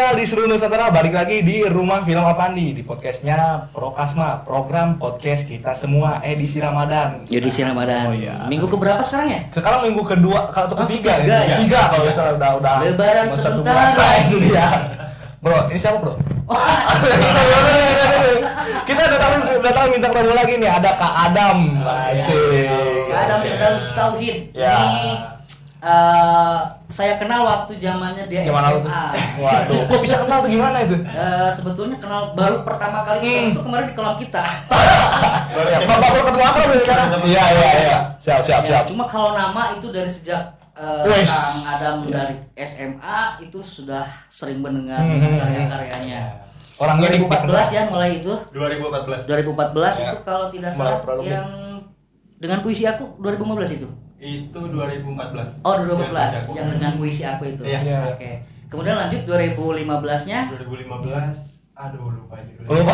milenial di seluruh Nusantara balik lagi di Rumah Film Apandi di podcastnya Prokasma program podcast kita semua edisi Ramadan. Edisi Ramadan. Oh, iya. Minggu keberapa sekarang ya? Sekarang minggu kedua kalau Oh, ketiga, ketiga ya? ya? Tiga kalau nggak salah udah udah. Lebaran sebentar bulan. lagi. Iya. Bro, ini siapa bro? kita datang datang minta tamu lagi nih ada Kak Adam. Asik. Kak Adam Firdaus Tauhid. Ya. Ini eh, saya kenal waktu zamannya dia Gimana? SMA. Waduh, kok bisa kenal tuh gimana itu? Eh, sebetulnya kenal baru pertama kali ketemu Hmm. itu kemarin di kolam kita. Ya, Bapak baru ketemu akrab ya sekarang? Iya iya iya. Siap siap Ya, siap. Cuma kalau nama itu dari sejak eh, Wes. Kang Adam Ya. dari SMA itu sudah sering mendengar Hmm. karya-karyanya. Orangnya di 2014 ya mulai itu. 2014 2014 Ya. itu kalau tidak salah yang dengan puisi aku 2015 itu. Itu 2014 Oh 2015 Yang yang dengan puisi aku itu. Iya. Iya. Oke. Kemudian lanjut 2015-nya 2015 aduh lupa judulnya Lupa.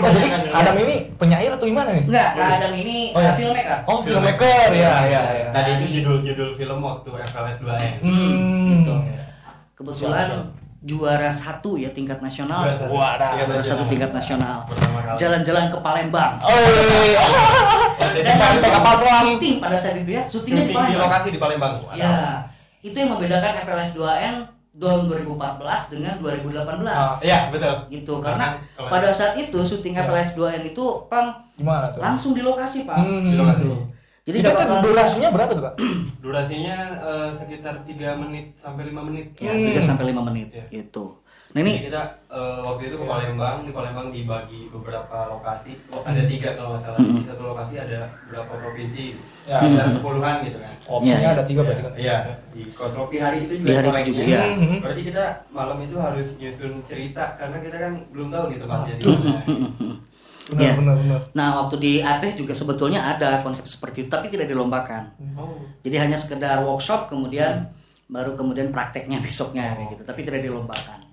Oh, jadi Adam ini penyair atau gimana nih? enggak, Adam ini Oh, iya. uh, filmmaker. Oh, filmmaker. Ya ya ya. tadi itu judul-judul film waktu FLS 2N Hmm. Gitu. Kebetulan juara satu ya tingkat nasional. Juara satu. Iya, Juara satu tingkat nasional. Jalan-jalan ke Palembang. Oh iya. Dan Sampai langsung kapal selam. syuting pada saat itu ya, syutingnya di Syuting di Palembang. lokasi di Palembang Ya, itu yang membedakan FLS 2N tahun 2014 dengan 2018. Ah, iya betul Gitu, karena Kalau- pada saat itu syuting Ya. FLS 2N itu Pang Gimana tuh? langsung di lokasi, Pak. Hmm. di lokasi Jadi Itu kan durasinya berapa tuh, Kak? durasinya eh, sekitar 3 menit sampai 5 menit ya, Hmm. 3 sampai 5 menit Iya. gitu. Nah, Jadi ini kita eh, waktu itu ke Palembang, di Palembang dibagi beberapa lokasi. Oh, ada tiga kalau nggak salah. Hmm. Di satu lokasi ada beberapa provinsi, Ya, ada Hmm. sepuluhan gitu kan. Opsinya Iya. ada tiga berarti kan? Iya, di kontrol di hari itu juga Di hari itu juga, iya. Hmm. Berarti kita malam itu harus nyusun cerita karena kita kan belum tahu nih tempatnya di Aduh. mana. Benar Iya. benar benar. Nah, waktu di Aceh juga sebetulnya ada konsep seperti itu, tapi tidak dilombakan. Oh, Jadi hanya sekedar workshop, kemudian baru kemudian prakteknya besoknya kayak gitu, tapi tidak dilombakan.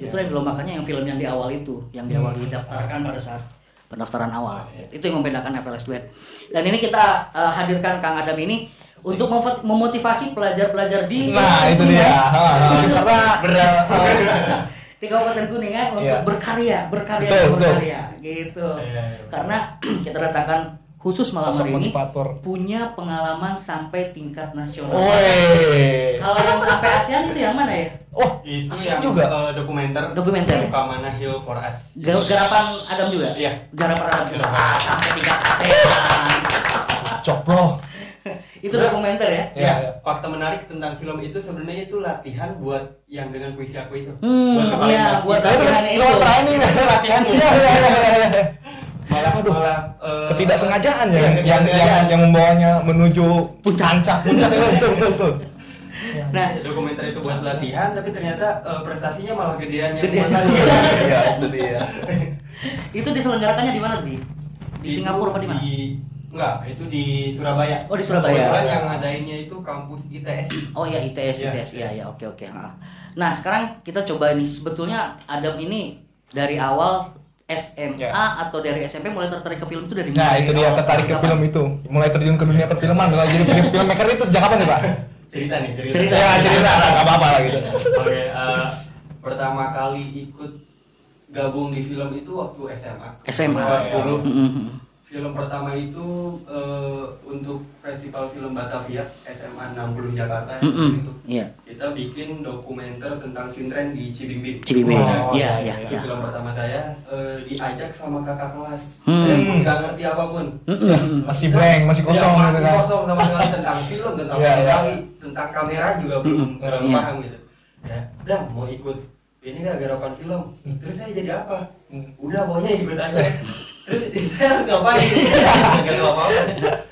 Justru yang dilombakannya yang film yang di awal itu, yang di awal didaftarkan pada saat pendaftaran awal. Itu yang membedakan FLS Duet. Dan ini kita uh, hadirkan Kang Adam ini untuk memotivasi pelajar-pelajar di Nah, itu dia. Karena berat. di Kabupaten Kuningan untuk Iya. berkarya, berkarya, Betul, betul. berkarya, gitu. Iya, iya. Karena kita datangkan khusus malam Sosok hari ini motivator. punya pengalaman sampai tingkat nasional. Kalau yang sampai ASEAN itu yang mana ya? Oh, Itu Asik yang juga. eh, dokumenter. Dokumenter. Kamana Hill for Us. Gar- Garapan Adam juga? Iya. Garapan Adam juga. Garapan. Ah, sampai tingkat ASEAN. cok bro. itu dokumenter ya? Iya, Ya, fakta menarik tentang film itu sebenarnya itu latihan buat yang dengan puisi aku itu. Hmm, Buat iya, buat Nah, itu latihan itu. nih. Latihan. Iya iya iya, iya. malah Aduh. malah eh, Ketidaksengajaan ya iya, yang yang ketidaksengajaan. yang membawanya menuju puncak puncak itu betul betul betul. Nah, dokumenter itu buat latihan tapi ternyata eh, prestasinya malah gedean yang Gedean. Iya, itu dia. itu diselenggarakannya di mana tuh? Di, di Singapura apa di mana? Enggak, itu di Surabaya. Oh, di Surabaya. Kebetulan yang ngadainnya itu kampus ITS. Oh ya ITS Iya, ITS iya ya oke oke. Ha. Nah sekarang kita coba nih sebetulnya Adam ini dari awal SMA Ya. atau dari SMP mulai tertarik ke film itu dari Nah, dari itu dia awal tertarik ke film itu. Mulai terjun ke dunia perfilman, mulai jadi film filmmaker itu sejak kapan nih, Pak? Cerita nih, cerita. Cerita. Ya, cerita lah, enggak apa-apa lah gitu. Oke, eh, pertama kali ikut gabung di film itu waktu SMA. SMA. Kelas ya. 10. Mm-mm. Film pertama itu eh, untuk Festival Film Batavia SMA 60 Jakarta Mm-mm. itu. Iya. Kita bikin dokumenter tentang sintren di Cibimbing. Cibimbing. Oh, Iya iya, iya Itu iya. film pertama saya eh, diajak sama kakak kelas. Hmm. Saya pun nggak ngerti apa pun. Mm-mm. Masih blank, masih kosong Ya, gitu masih kan. kosong sama sekali tentang film, tentang Iya, iya. fotografi, tentang kamera juga belum Mm-mm. terlalu Iya. paham gitu. Ya, udah mau ikut ini nggak garapan film. Terus saya jadi apa? Udah pokoknya ikut aja. Terus saya harus ngapain? Nggak tahu apa apa.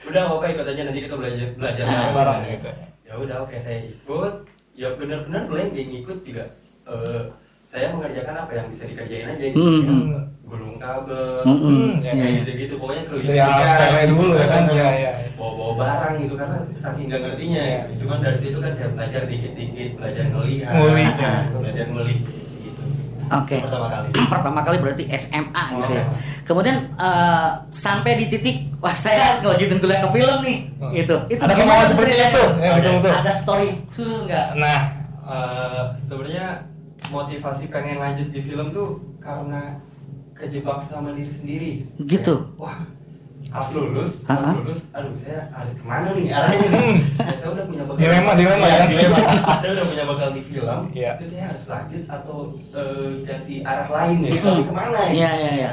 Udah apa ikut aja nanti kita belajar belajar Ah, bareng gitu. Ya udah oke saya ikut. Ya benar-benar blank yang ikut juga. eh, saya mengerjakan apa yang bisa dikerjain aja gitu. Hmm, Ya, gulung kabel, Mm-mm. ya, kayak Iya. gitu-gitu pokoknya Dari kelistrikan, aspeknya gitu. dulu ya kan. Iya, iya. bawa-bawa barang gitu karena saking nggak ngertinya ya. Cuman dari situ kan saya belajar dikit-dikit, belajar ngelihat, Ngulik, ya. ya. belajar ngulik Oke. Pertama kali. Pertama kali berarti SMA gitu ya. Oh. Kemudian eh, sampai di titik wah saya harus ngelanjutin kuliah ke film nih. Oh. Gitu. Itu Ada gimana kemauan seperti itu. Ya, betul betul. Ada story khusus nggak? Nah, Eh, sebenarnya motivasi pengen lanjut di film tuh karena kejebak sama diri sendiri. Gitu. Kayak, Wah, pas lulus, pas lulus, aduh saya harus ke mana nih arahnya Dilema, dilema Iya, ya. dilema. Saya udah punya bekal di film. Iya. Terus saya harus lanjut atau eh, ganti arah lain ya? Tapi ke mana ya? Iya, iya, iya.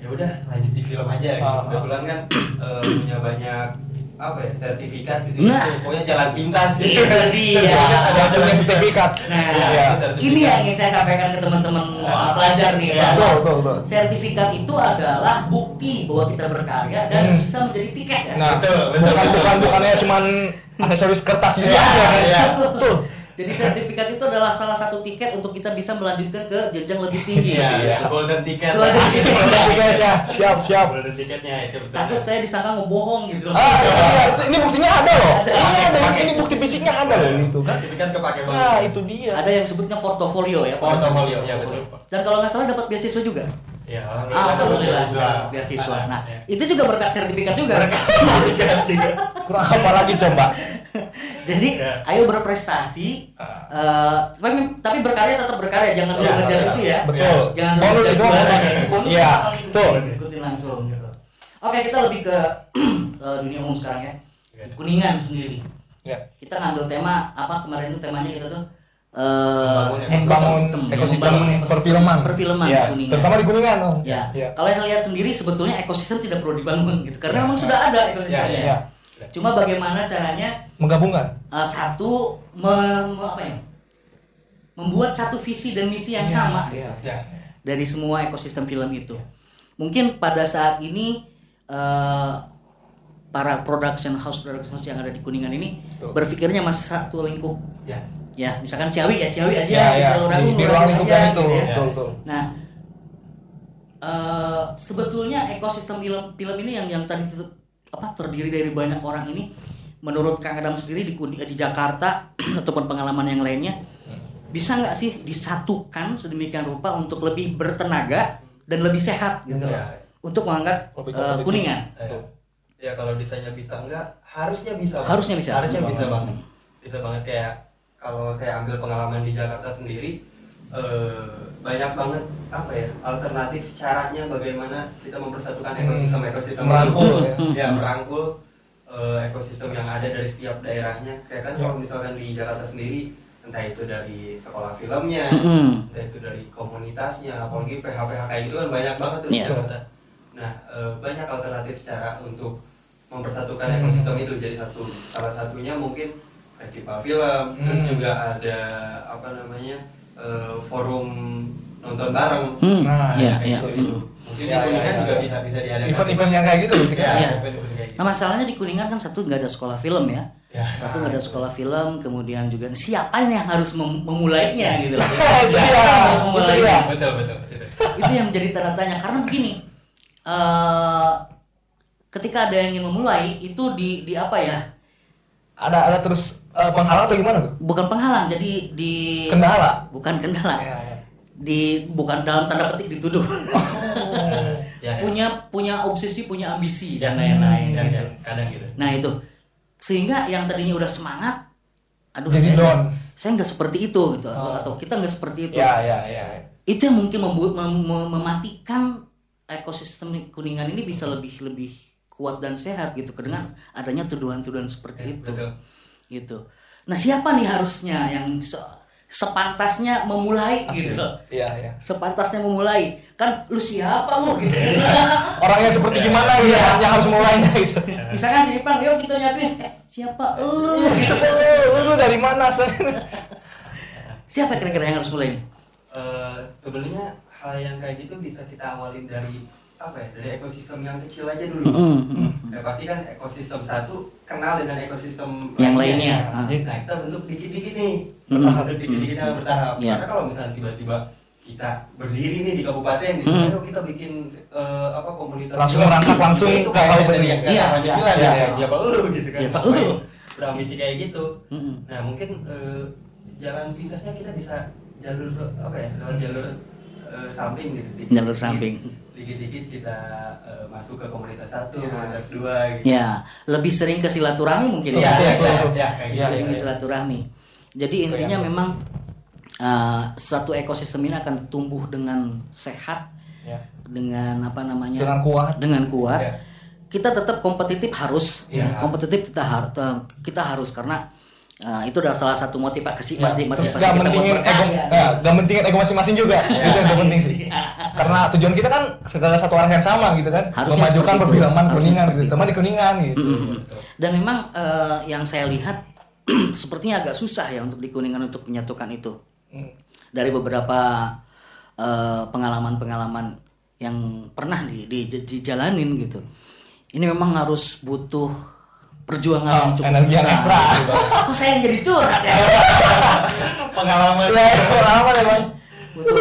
Ya udah lanjut di film aja. Gitu. Ah, ah. Kebetulan kan eh, punya banyak apa ya sertifikat gitu, Nah. pokoknya jalan pintas gitu. Sertifikat ada Ada punya sertifikat. Nah, Iya. sertifikat. Ini yang ingin saya sampaikan ke teman-teman uh, pelajar nih. Iya, bahwa betul, betul, betul. Sertifikat itu adalah bukti bahwa kita berkarya dan Hmm. bisa menjadi tiket ya. Nah, Betul, betul. bukan bukan bukannya cuman aksesoris kertas gitu Iya, aja kan. iya. Betul. Jadi sertifikat itu adalah salah satu tiket untuk kita bisa melanjutkan ke jenjang lebih tinggi. Iya, Iya. itu golden ticket. Golden Asik ticket. tiketnya. Siap, siap. Golden ticketnya itu betul. Takut saya disangka ngebohong gitu. Ah, iya, itu, ini buktinya ada loh. Ada. Ini ada, ini bukti fisiknya ada loh itu kan. Sertifikat kepake banget. Nah, itu dia. Ada yang sebutnya portofolio ya. Portofolio, ya, betul. Dan kalau nggak salah dapat beasiswa juga. Ya, Alhamdulillah dapat beasiswa. Nah, itu juga berkat sertifikat juga. Kurang apa lagi coba? Jadi, Ya. ayo berprestasi. Ah. eh, tapi, tapi berkarya tetap berkarya, jangan dulu Ya, ngejar ya. itu ya. Betul. Jangan dulu ngejar bonus. Iya, betul. ikutin langsung gitu. Oke, kita lebih ke eh, dunia umum sekarang ya. Ya. Kuningan sendiri. Ya. Kita ngambil tema apa kemarin itu temanya kita tuh eh Membangun ekosistem, ekosistem Membangun ekosistem perfilman. perfilman Ya, Kuningan. terutama di Kuningan Om. Ya. Ya. Kalau saya lihat sendiri sebetulnya ekosistem tidak perlu dibangun gitu karena memang sudah ada ekosistemnya. Ya, ya. Cuma bagaimana caranya Menggabungkan. uh, satu me- me- apa ya? Membuat satu visi dan misi yang sama Iya. Ya. dari semua ekosistem film itu. Mungkin pada saat ini uh, para production house production house yang ada di Kuningan ini Betul. berpikirnya masih satu lingkup. Ya. Ya, misalkan Ciawi ya Ciawi aja, Ya, ya. Jalur Agung, Di, di ruang lingkup itu. gitu ya. Betul, betul. Nah, eh, sebetulnya ekosistem film film ini yang yang tadi itu apa terdiri dari banyak orang ini, menurut Kang Adam sendiri di Kuni- di Jakarta ataupun pengalaman yang lainnya, bisa nggak sih disatukan sedemikian rupa untuk lebih bertenaga dan lebih sehat gitu, Ya. untuk mengangkat Lebih eh, kompetitif. kuningan. Ya. Ya kalau ditanya bisa enggak, harusnya bisa. Bang. Harusnya bisa. Harusnya bisa Hmm. banget. Bisa banget kayak kalau saya ambil pengalaman di Jakarta sendiri eh, banyak banget apa ya alternatif caranya bagaimana kita mempersatukan Hmm. ekosistem ekosistem Merangkul, ya. ya merangkul eh, ekosistem yang ada dari setiap daerahnya kayak kan Ya. kalau misalkan di Jakarta sendiri entah itu dari sekolah filmnya Mm-mm. entah itu dari komunitasnya apalagi PH-PH kayak gitu kan banyak banget tuh di Iya. Jakarta nah eh, banyak alternatif cara untuk mempersatukan Hmm. ekosistem itu jadi satu salah satunya mungkin festival film terus Hmm. juga ada apa namanya eh, forum nonton bareng Hmm, Nah, ya, kayak ya. gitu, Hmm. itu. mungkin Ya, di Kuningan ya, ya. juga bisa bisa diadakan Event-event yang kayak gitu ya, Iya. kayak gitu. Nah masalahnya di Kuningan kan satu nggak ada sekolah film ya. Ya. Satu nggak ada sekolah film, kemudian juga siapa yang harus mem- memulainya gitu loh. Iya, Siapa yang harus itu memulainya? betul betul betul. Itu yang menjadi tanda tanya karena begini. eh ketika ada yang ingin memulai itu di di apa ya? Ada ada terus eh, penghalang atau gimana tuh? Bukan penghalang, jadi di Kendala. bukan kendala. Ya, ya. Di bukan dalam tanda petik dituduh. Ya, ya. punya punya obsesi, punya ambisi Ya, dan lain-lain ya, gitu. ya, kadang gitu Nah itu sehingga yang tadinya udah semangat, aduh Jadi saya down. saya nggak seperti itu gitu atau, Oh. atau kita nggak seperti itu. Ya, ya, ya. Itu yang mungkin membuat mem- mem- mematikan ekosistem kuningan ini bisa lebih lebih kuat dan sehat gitu dengan adanya tuduhan-tuduhan seperti Ya, itu. betul. Gitu. Nah siapa nih harusnya yang se- sepantasnya memulai gitu loh. Iya, iya. Sepantasnya memulai kan lu siapa lu gitu. Orang yang seperti gimana gitu yang, yang harus mulainya gitu. Misalkan si Ipang, yuk kita nyatuin. Eh, siapa? Lu. Lu, lu dari mana Son? Siapa kira-kira yang harus mulai nih? Eh, sebenarnya hal yang kayak gitu bisa kita awalin dari apa ya dari ekosistem yang kecil aja dulu Mm-mm, mm-mm. ya pasti kan ekosistem satu kenal dengan ekosistem Yang lainnya, ah. nah kita bentuk dikit-dikit nih bentuk dikit-dikit yang bertahap Ya. karena kalau misalnya tiba-tiba kita berdiri nih di kabupaten gitu, Mm. ayo kita bikin eh, apa komunitas Langsung merangkak langsung Itu ke kayak kabupaten. yang Iya, iya, bilang, iya, ya, iya. siapa lu gitu kan Siapa lu? berambisi kayak gitu Mm-mm. Nah mungkin eh, jalan pintasnya kita bisa jalur apa ya lewat jalur eh, samping gitu. Dikit- Jalur dikit- samping. Dikit-dikit kita eh, masuk ke komunitas satu, Ya. komunitas dua gitu. Ya, lebih sering ke silaturahmi mungkin Iya, ya. iya, iya, iya, kayak Lebih gitu. sering ke silaturahmi. Jadi intinya memang eh, satu ekosistem ini akan tumbuh dengan sehat, Ya. dengan apa namanya? Dengan kuat. Dengan kuat. Ya. Kita tetap kompetitif harus, Ya. kompetitif kita harus, kita harus karena eh, itu adalah salah satu motivasi pasti Ya, motivasi Terus gak kita buat ego, berkarya. gak, gak mentingin ego masing-masing juga. itu yang penting sih. Karena tujuan kita kan segala satu arah yang sama gitu kan. Harusnya Memajukan perfilman kuningan gitu. itu. Teman di kuningan gitu. Mm-mm. Dan memang eh, yang saya lihat sepertinya agak susah ya untuk di Kuningan untuk menyatukan itu. Hmm. Dari beberapa eh, pengalaman-pengalaman yang pernah di, di, dijalanin gitu. Ini memang harus butuh perjuangan Oh, yang cukup energi yang ekstra. Kok saya yang jadi curhat ya? Pengalaman. Ya, pengalaman ya bang. Betul.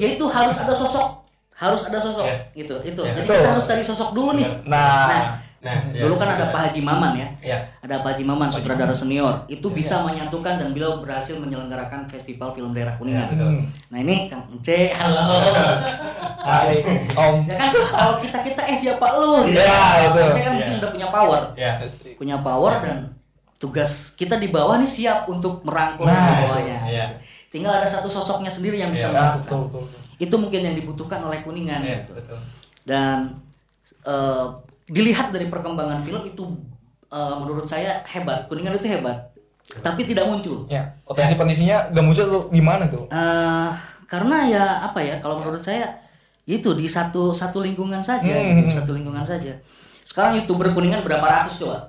Ya itu harus ada sosok, harus ada sosok Ya. gitu. Itu. Ya, Jadi betul. kita harus cari sosok dulu nih. Nah, Nah, ya, Dulu kan ada ya. Pak Haji Maman ya. Ya. Ada Pak Haji Maman, sutradara senior. Itu bisa menyatukan dan beliau berhasil menyelenggarakan festival film daerah Kuningan. Ya, betul. Nah ini Kang Ence, halo. Hai, Om. ya kan kalau kita kita eh siapa lu? Ya, itu. Ence kan Ya. mungkin udah punya power, Ya. punya power dan tugas kita di bawah nih siap untuk merangkul Nah, di bawahnya. iya. Tinggal ada satu sosoknya sendiri yang bisa Iya, Ya, menentukan. betul, betul. Itu mungkin yang dibutuhkan oleh Kuningan. Ya, gitu. betul. dan eh, dilihat dari perkembangan film itu eh, menurut saya hebat kuningan itu hebat tapi tidak muncul Ya, potensi kondisinya gak muncul tuh gimana tuh? Eh, karena ya apa ya kalau menurut saya itu di satu satu lingkungan saja Hmm. di satu lingkungan saja sekarang youtuber kuningan berapa ratus coba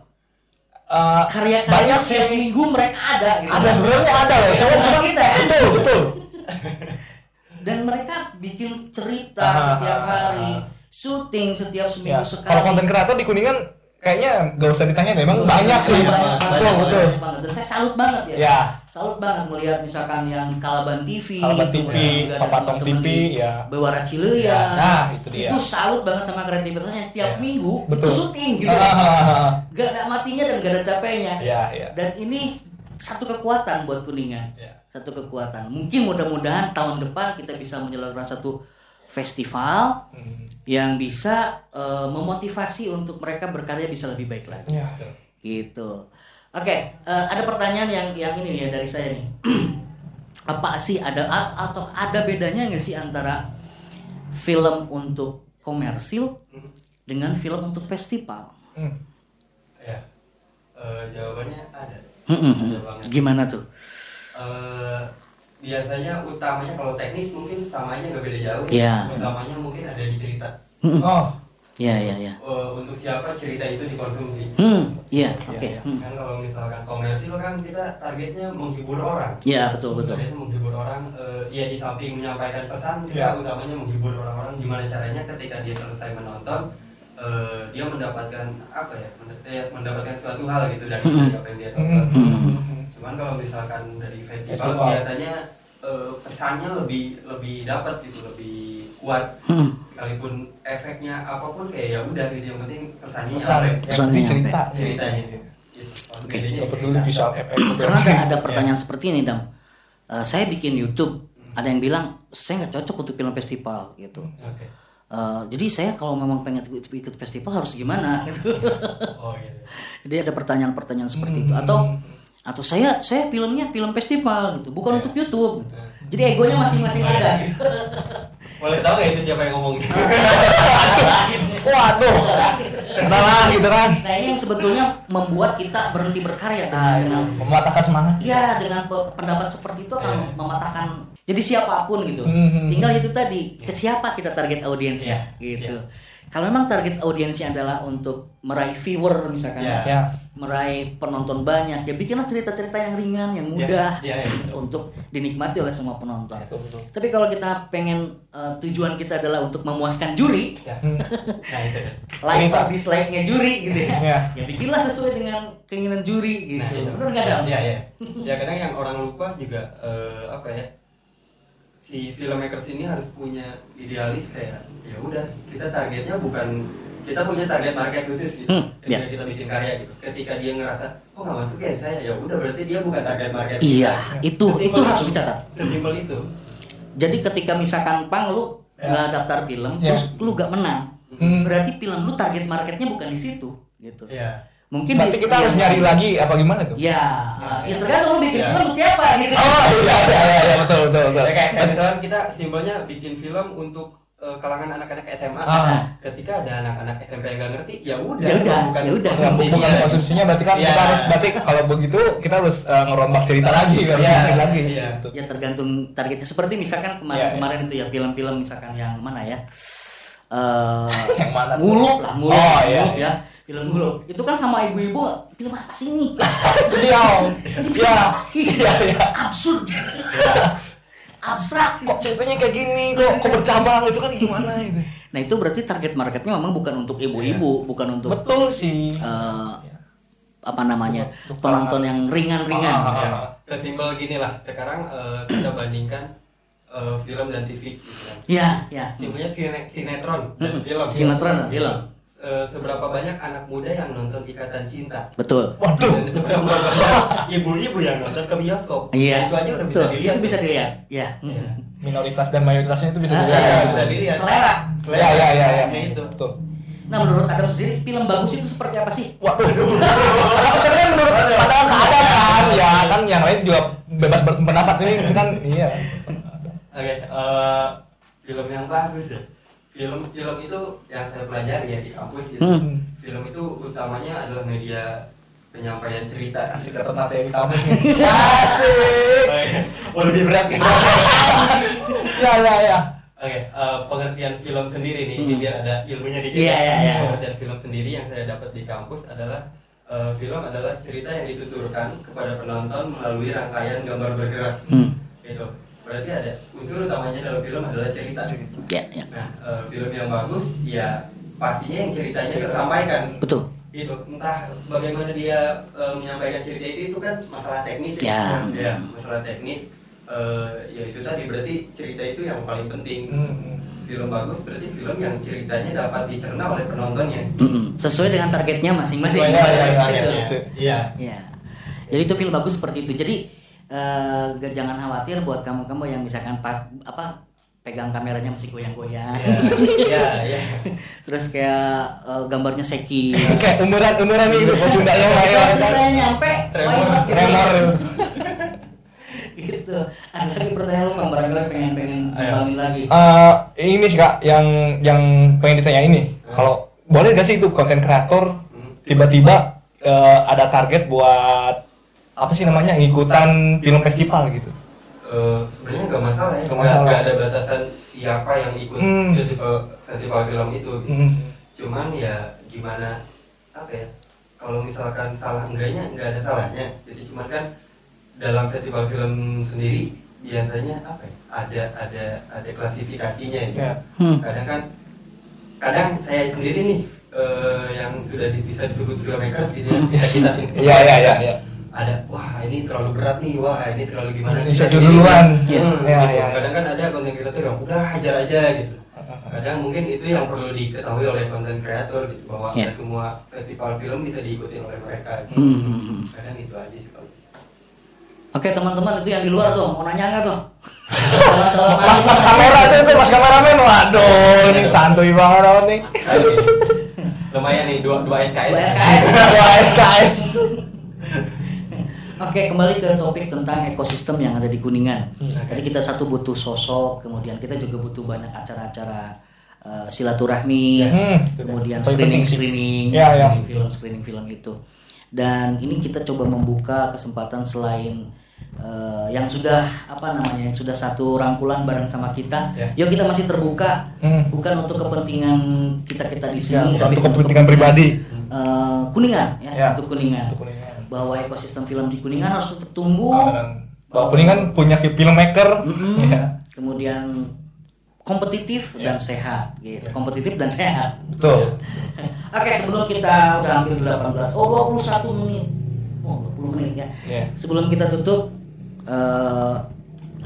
Eh, karya-karya setiap minggu mereka ada gitu. Ada sebenarnya ada loh. Cuma cuma kita ya. betul betul. dan mereka bikin cerita setiap hari. Syuting setiap Ya, seminggu sekali kalau konten kreator di kuningan kayaknya gak usah ditanya deh, emang banyak sih. banyak, Betul banyak, betul. banyak banget. Dan saya salut banget ya. Ya. Salut banget melihat misalkan yang Kalaban TV, Kalaban TV, Papatong TV, ya. Bewara Cileya. Ya, nah, itu dia. Itu salut banget sama kreativitasnya tiap Ya. minggu Betul. itu syuting gitu. Ah, Gak ada matinya dan gak ada capeknya. Ya, ya. Dan ini satu kekuatan buat Kuningan. Ya. Satu kekuatan. Mungkin mudah-mudahan tahun depan kita bisa menyelenggarakan satu festival Hmm. Yang bisa eh, memotivasi untuk mereka berkarya bisa lebih baik lagi Ya. gitu oke eh, ada pertanyaan yang yang ini nih ya dari saya nih apa sih ada atau ada bedanya nggak sih antara film untuk komersil dengan film untuk festival Hmm. Ya. Eh, jawabannya ada. Mm-mm. Ada banget. gimana tuh Eh, biasanya utamanya kalau teknis mungkin samanya nggak beda jauh. Iya. Utamanya mungkin ada di cerita. Mm-mm. Oh, ya ya ya Eh, untuk siapa cerita itu dikonsumsi. hmm iya Iya, oke iya. Hmm. Kan kalau misalkan komersil kan kita targetnya menghibur orang. ya betul betul Targetnya menghibur orang. eh, ya di samping menyampaikan pesan, Ya. kita utamanya menghibur orang-orang. Gimana caranya ketika dia selesai menonton, eh, dia mendapatkan apa ya? mend- Mendapatkan suatu hal gitu dari apa yang dia tonton. Hmm. Cuman kalau misalkan dari festival, Festival. biasanya eh, pesannya lebih lebih dapat gitu, lebih kuat. Hmm. Sekalipun efeknya apa pun kayak ya udah gitu yang penting pesannya pesan nyampe. yang Pesannya di cerita nyampe. ceritanya. Gitu. Oke. Bedanya di peduli cerita. bisa efek Karena ada, ada Ya. pertanyaan seperti ini, Dam. Eh, saya bikin YouTube, ada yang bilang saya nggak cocok untuk film festival gitu. Oke. Eh, jadi saya kalau memang pengen ikut, ikut festival harus gimana gitu. Oh iya. jadi ada pertanyaan-pertanyaan seperti itu atau atau saya saya filmnya film festival gitu, bukan Ya. untuk YouTube. gitu. Jadi egonya masing-masing ada gitu. Boleh tahu nggak itu siapa yang ngomong? Waduh. Kenalan gitu kan. Nah ini yang sebetulnya membuat kita berhenti berkarya Nah, dengan, itu dengan mematahkan semangat. Iya, dengan pe- pendapat seperti itu akan Iya. mematahkan. Jadi siapa pun gitu. Mhm. Tinggal itu tadi ke siapa kita target audiensnya Iya, gitu. iya. Kalau memang target audiensnya adalah untuk meraih viewer misalkan, Iya. Ya. meraih penonton banyak, ya bikinlah cerita-cerita yang ringan, yang mudah Iya, iya, betul. untuk dinikmati oleh semua penonton. Betul, betul. Tapi kalau kita pengen eh, tujuan kita adalah untuk memuaskan juri, Ya. Hmm. Nah itu. like or dislike-nya juri gitu ya. Iya. Ya bikinlah sesuai dengan keinginan juri gitu. Nah. Benar nggak Dam? Iya iya. Ya kadang yang orang lupa juga eh, apa ya? Si filmmakers ini harus punya idealis kayak ya udah kita targetnya bukan kita punya target market khusus gitu. Hmm, Ketika iya. kita bikin karya gitu. Ketika dia ngerasa oh nggak masuk ya saya ya udah berarti dia bukan target market. Iya, kita. itu Sesimpel itu harus dicatat. Sesimpel itu. Jadi ketika misalkan pang lu Ya. nggak daftar film, Ya. terus lu gak menang, Hmm. berarti film lu target marketnya bukan di situ, gitu. Iya. Mungkin Berarti kita harus iya. nyari lagi apa gimana tuh? Ya, uh, ya tergantung lu bikin Ya. film buat siapa gitu. Oh iya iya iya, iya betul betul betul. Ya, kayak, kita simpelnya bikin film untuk eh, kalangan anak-anak SMA. Ah. Ketika ada anak-anak SMP yang nggak ngerti, ya udah. Ya udah, bukan ya udah. Ya, bu- bukan konsumsinya. berarti kan Iya. kita harus berarti kalau begitu kita harus eh, ngerombak cerita lagi kan Iya, bikin lagi. iya. Gitu. Ya tergantung targetnya. Seperti misalkan Iya, iya. kemarin-kemarin itu ya film-film misalkan yang mana ya? Eh Yang mana? Ngulup lah, ngulup, Oh, iya, ngulup iya. ya. Film ngulup. Itu kan sama ibu-ibu, film apa sih ini? Iya. Iya. Iya iya. Absurd. Abstrak. Kok ceritanya kayak gini kok kok bercabang itu kan gimana itu? Nah itu berarti target marketnya memang bukan untuk ibu-ibu, bukan untuk Betul sih. eh, apa namanya Untuk penonton yang ringan-ringan. Ah, Ya, sesimpel gini lah. Sekarang eh, kita bandingkan eh, film dan TV. Gitu kan. Ya, ya. Simpelnya sine- sinetron dan Mm-mm. film. Sinetron dan film. Eh, seberapa banyak anak muda yang nonton Ikatan Cinta? Betul. Waduh. Dan seberapa banyak ibu-ibu yang nonton ke bioskop? Iya. Itu aja udah bisa Betul, dilihat. Itu bisa dilihat. Ya. Iya. Minoritas dan mayoritasnya itu bisa Ah, dilihat. iya, ya. bisa dilihat. Selera. Ya ya ya ya. Nah, itu. Betul. Nah menurut Adam sendiri film bagus itu seperti apa sih? Waduh. Tapi kan menurut pandangan keadaan kan, ya kan yang lain juga bebas berpendapat ini kan iya. Oke, eh, film yang bagus ya. Film film itu yang saya pelajari ya di kampus gitu. Hmm. Film itu utamanya adalah media penyampaian cerita. Asik dapat materi kamu. Asik. Oh, lebih berat kan? Ya ya ya. Oke, eh, pengertian film sendiri nih, Hmm. ini biar ada ilmunya dikit. Iya, ya. iya, iya. Pengertian film sendiri yang saya dapat di kampus adalah eh, film adalah cerita yang dituturkan kepada penonton melalui rangkaian gambar bergerak. Hmm. Gitu. Berarti ada unsur utamanya dalam film adalah cerita. Ya, ya. Nah, eh, film yang bagus ya pastinya yang ceritanya tersampaikan. Betul. Itu entah bagaimana dia eh, menyampaikan cerita itu itu kan masalah teknis Ya. Ya, masalah teknis eh, ya itu tadi berarti cerita itu yang paling penting. Hmm. Film bagus berarti film yang ceritanya dapat dicerna oleh penontonnya. Mm-mm. Sesuai dengan targetnya masing-masing. Iya, iya, iya, Gitu. iya. Iya. Ya. Jadi itu film bagus seperti itu. Jadi eh, gak- jangan khawatir buat kamu-kamu yang misalkan pa- apa pegang kameranya masih goyang-goyang. Iya, iya. Terus kayak eh, gambarnya seki. Kayak umuran umuran nih Bos Sunda yang lain. ceritanya nyampe, why not? Remor. gitu. Ada lagi pertanyaan lu Kang, barangkali pengen pengen Ayo. kembangin lagi. Eh, ini sih kak yang yang pengen ditanya ini kalau boleh gak sih itu konten kreator Hmm. tiba-tiba eh, ada target buat apa sih namanya ikutan film festival gitu Eh, sebenarnya nggak masalah ya Nggak masalah. nggak ada batasan siapa yang ikut Hmm. festival festival film itu gitu. Hmm. cuman ya gimana apa ya kalau misalkan salah enggaknya nggak ada salahnya jadi cuman kan dalam festival film sendiri biasanya apa ya ada ada ada klasifikasinya gitu. Ya. Hmm. kadang kan kadang saya sendiri nih eh, yang sudah bisa disebut filmmakers gitu ya kita kita sendiri Iya iya iya. Ada wah ini terlalu berat nih wah ini terlalu gimana sendiri- duluan. Iya. Hmm, Iya, gitu. iya. kadang kan ada konten kreator yang udah hajar aja gitu kadang mungkin itu yang perlu diketahui oleh konten kreator gitu bahwa nggak semua festival film bisa diikuti oleh mereka gitu. Hmm, hmm, hmm. kadang itu aja sih kalau Oke teman-teman itu yang di luar tuh mau nanya nggak tuh? Mas mas kamera tuh itu mas kameramen waduh ini santuy banget nih. lumayan nih dua dua SKS Dua SKS. Wah SKS. Oke kembali ke topik tentang ekosistem yang ada di Kuningan. Hmm. Tadi kita satu butuh sosok, kemudian kita juga butuh banyak acara-acara eh, silaturahmi, Hmm. kemudian Paling screening penting sih. screening, Ya, ya. screening film screening film itu. Dan ini kita coba membuka kesempatan selain eh, yang sudah apa namanya yang sudah satu rangkulan bareng sama kita. Ya. Yuk kita masih terbuka, Hmm. bukan untuk kepentingan kita kita di Ya, sini, bukan tapi untuk kepentingan pribadi. eh, kuningan ya, Ya, untuk kuningan untuk Kuningan. Bahwa ekosistem film di kuningan harus tetap tumbuh Bahwa Kuningan punya filmmaker. Mm-mm. Ya. kemudian kompetitif Ya. dan sehat gitu kompetitif dan sehat Betul. oke sebelum kita udah hampir 18 oh 21 menit oh 20 menit ya Ya. sebelum kita tutup eh,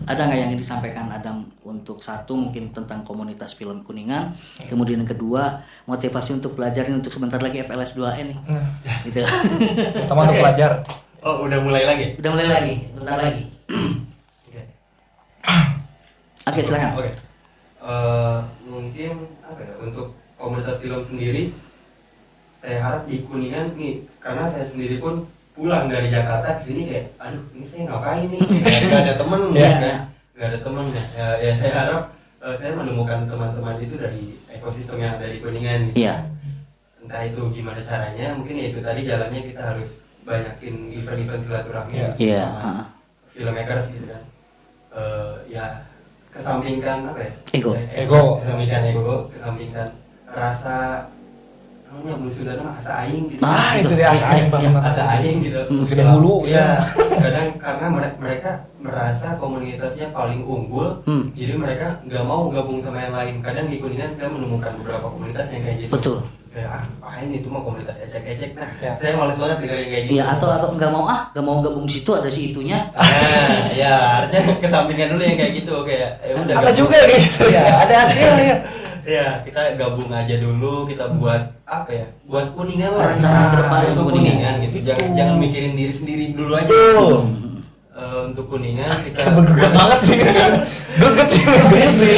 ada nggak yang ingin disampaikan Adam untuk satu mungkin tentang komunitas film kuningan kemudian yang kedua motivasi untuk pelajarin untuk sebentar lagi FLS 2N nih Nah, gitu Terutama untuk Oke. pelajar. oh udah mulai lagi udah mulai lagi bentar lagi Oke. oke silakan Oke. Eh, mungkin apa ya untuk komunitas film sendiri saya harap di kuningan nih karena saya sendiri pun pulang dari Jakarta ke sini kayak aduh ini saya ngapain nih nggak ada temen Iya. kan nggak ada temen ya, ya, ya saya harap eh, saya menemukan teman-teman itu dari ekosistem yang ada di kuningan gitu. Iya. entah itu gimana caranya mungkin ya itu tadi jalannya kita harus banyakin event-event silaturahmi Iya. Iya. sama ha. filmmakers gitu kan Eh, ya kesampingkan apa ya Ego. Eh, Ego. kesampingkan ego kesampingkan rasa belum sudah rasa aing gitu Ah, itu dia asa aing banget. rasa aing gitu Hmm. Gede hulu, ya kadang karena mere- mereka merasa komunitasnya paling unggul Hmm. jadi mereka nggak mau gabung sama yang lain kadang di kuningan saya menemukan beberapa komunitas yang kayak gitu Betul. kayak ah apain itu mah komunitas ecek-ecek nah Ya. saya males banget dengerin kayak gitu Iya atau atau nggak mau ah nggak mau gabung situ ada si itunya. Nah, ya artinya kesampingan dulu yang kayak gitu kayak ya udah Ada juga gitu. ya ada ada Iya, iya. ya kita gabung aja dulu kita buat apa ya buat kuningan lah Perencanaan ke depan untuk kuningan, Kuningan. gitu jangan jangan mikirin diri sendiri dulu aja. Eh, untuk kuningan kita Bergerak banget sih. Greget sih bener sih.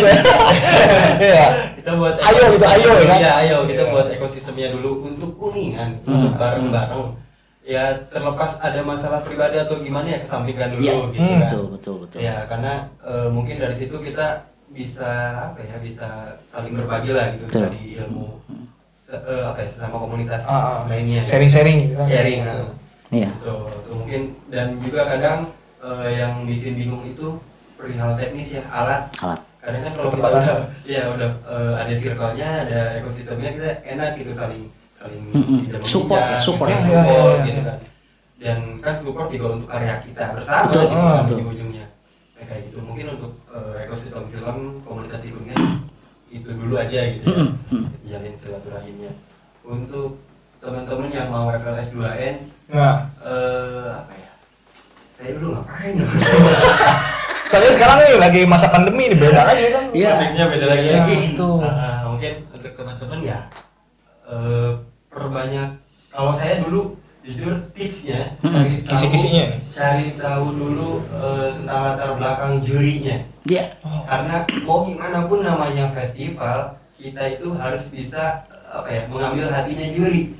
Iya. kita buat Ayo gitu, ayo, ya kan? Iya, ayo kita Iya. buat ekosistemnya dulu untuk kuningan Hmm. bareng-bareng ya terlepas ada masalah pribadi atau gimana ya kesampingkan dulu Iya. gitu Hmm. kan Betul betul betul. ya karena eh, mungkin dari situ kita bisa apa ya bisa saling berbagi lah gitu Betul. dari ilmu se- eh, apa ya sesama komunitas Ah, ah. lainnya Sharing-sharing gitu kan. sharing ah. Iya. Tuh, tuh mungkin dan juga kadang eh, yang bikin bingung itu perihal teknis ya alat Alat. kadang kan kalau kita udah ya udah eh, ada circle-nya ada ekosistemnya kita enak gitu saling saling Mm-mm. pinjam Support ya, support. saling Ya, ya, support ya, gitu ya. kan dan kan support juga untuk karya kita bersama Betul, gitu ah, kan betul. Nah, kayak gitu mungkin untuk eh, ekosistem film komunitas di dunia itu dulu aja gitu ya Mm-mm. jalin silaturahimnya untuk teman-teman yang mau FLS 2N Nah, eh apa ya saya dulu ngapain soalnya sekarang nih lagi masa pandemi nih beda lagi kan. Iya. Konteksnya beda lagi Iya, lagi gitu. Nah, mungkin untuk teman-teman ya eh, perbanyak kalau saya dulu jujur tipsnya cari tahu- Kisi-kisinya cari tahu dulu eh, tentang latar belakang jurinya Iya. Oh. karena mau gimana pun namanya festival kita itu harus bisa apa ya mengambil hatinya juri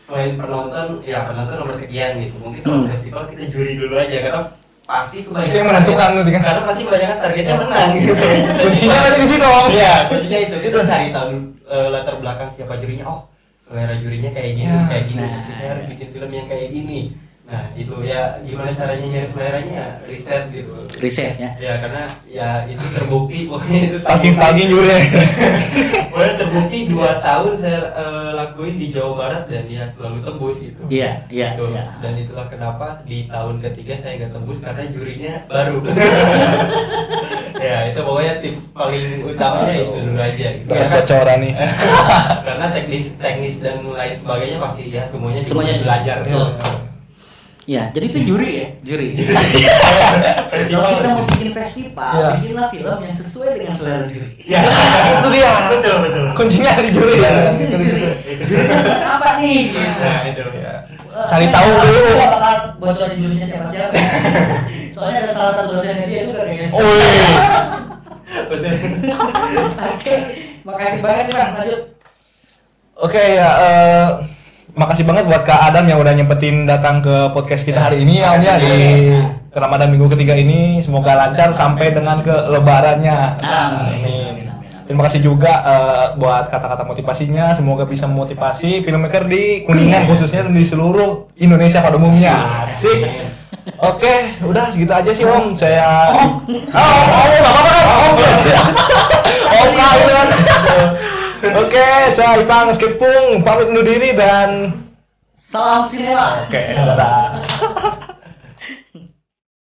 selain penonton ya penonton nomor sekian gitu mungkin kalau Hmm. festival kita juri dulu aja karena pasti kebanyakan Itu yang menentukan nanti kan? karena pasti kebanyakan targetnya menang gitu Kuncinya nanti di situ om. Iya, kuncinya itu. Kita cari tahu eh, latar belakang siapa jurinya. Oh, selera jurinya kayak gini, Ya, kayak gini. nah. Saya harus bikin film yang kayak gini. Nah, itu ya gimana caranya nyari seleranya ya riset gitu. Riset ya. Ya, karena ya itu terbukti pokoknya itu Stalking stalking juga ya. Pokoknya terbukti dua tahun saya eh, lakuin di Jawa Barat dan dia selalu tembus gitu. Iya, iya, Gitu. iya. Dan itulah kenapa di tahun ketiga saya nggak tembus karena jurinya baru. ya itu pokoknya tips paling utamanya itu dulu aja. Gitu. Karena- bocoran nih. karena teknis teknis dan lain sebagainya pasti ya semuanya Semuanya belajar. betul. Iya. Ya, jadi itu juri ya, juri. Kalau kita mau bikin festival, Iya. bikinlah film yang sesuai dengan selera juri. Ya, Itu dia. betul betul. Kuncinya di juri ya. Jadi juri, suka apa nih? Gitu. Nah itu. Iya. Eh, Cari tahu dulu. bakal bocorin jurinya siapa-siapa. Soalnya ada salah satu dosennya dia juga guys. Oh, iya. Betul. Oke, makasih banget nih bang. Lanjut. Oke ya, eh, makasih banget buat Kak Adam yang udah nyempetin datang ke podcast kita hari ini ya Om ya di Ramadan minggu ketiga ini. Semoga lancar sampai dengan ke lebarannya. Amin. Terima kasih juga eh, buat kata-kata motivasinya. Semoga bisa memotivasi filmmaker di Kuningan khususnya dan di seluruh Indonesia pada umumnya. Asik. Oke, udah segitu aja sih Om. Saya Om, oh, Om, Om, apa-apa kan? Om, Om, Kak, gitu kan. Oke, saya Ipang Skipung pamit undur diri dan Salam sinema. oke, dadah.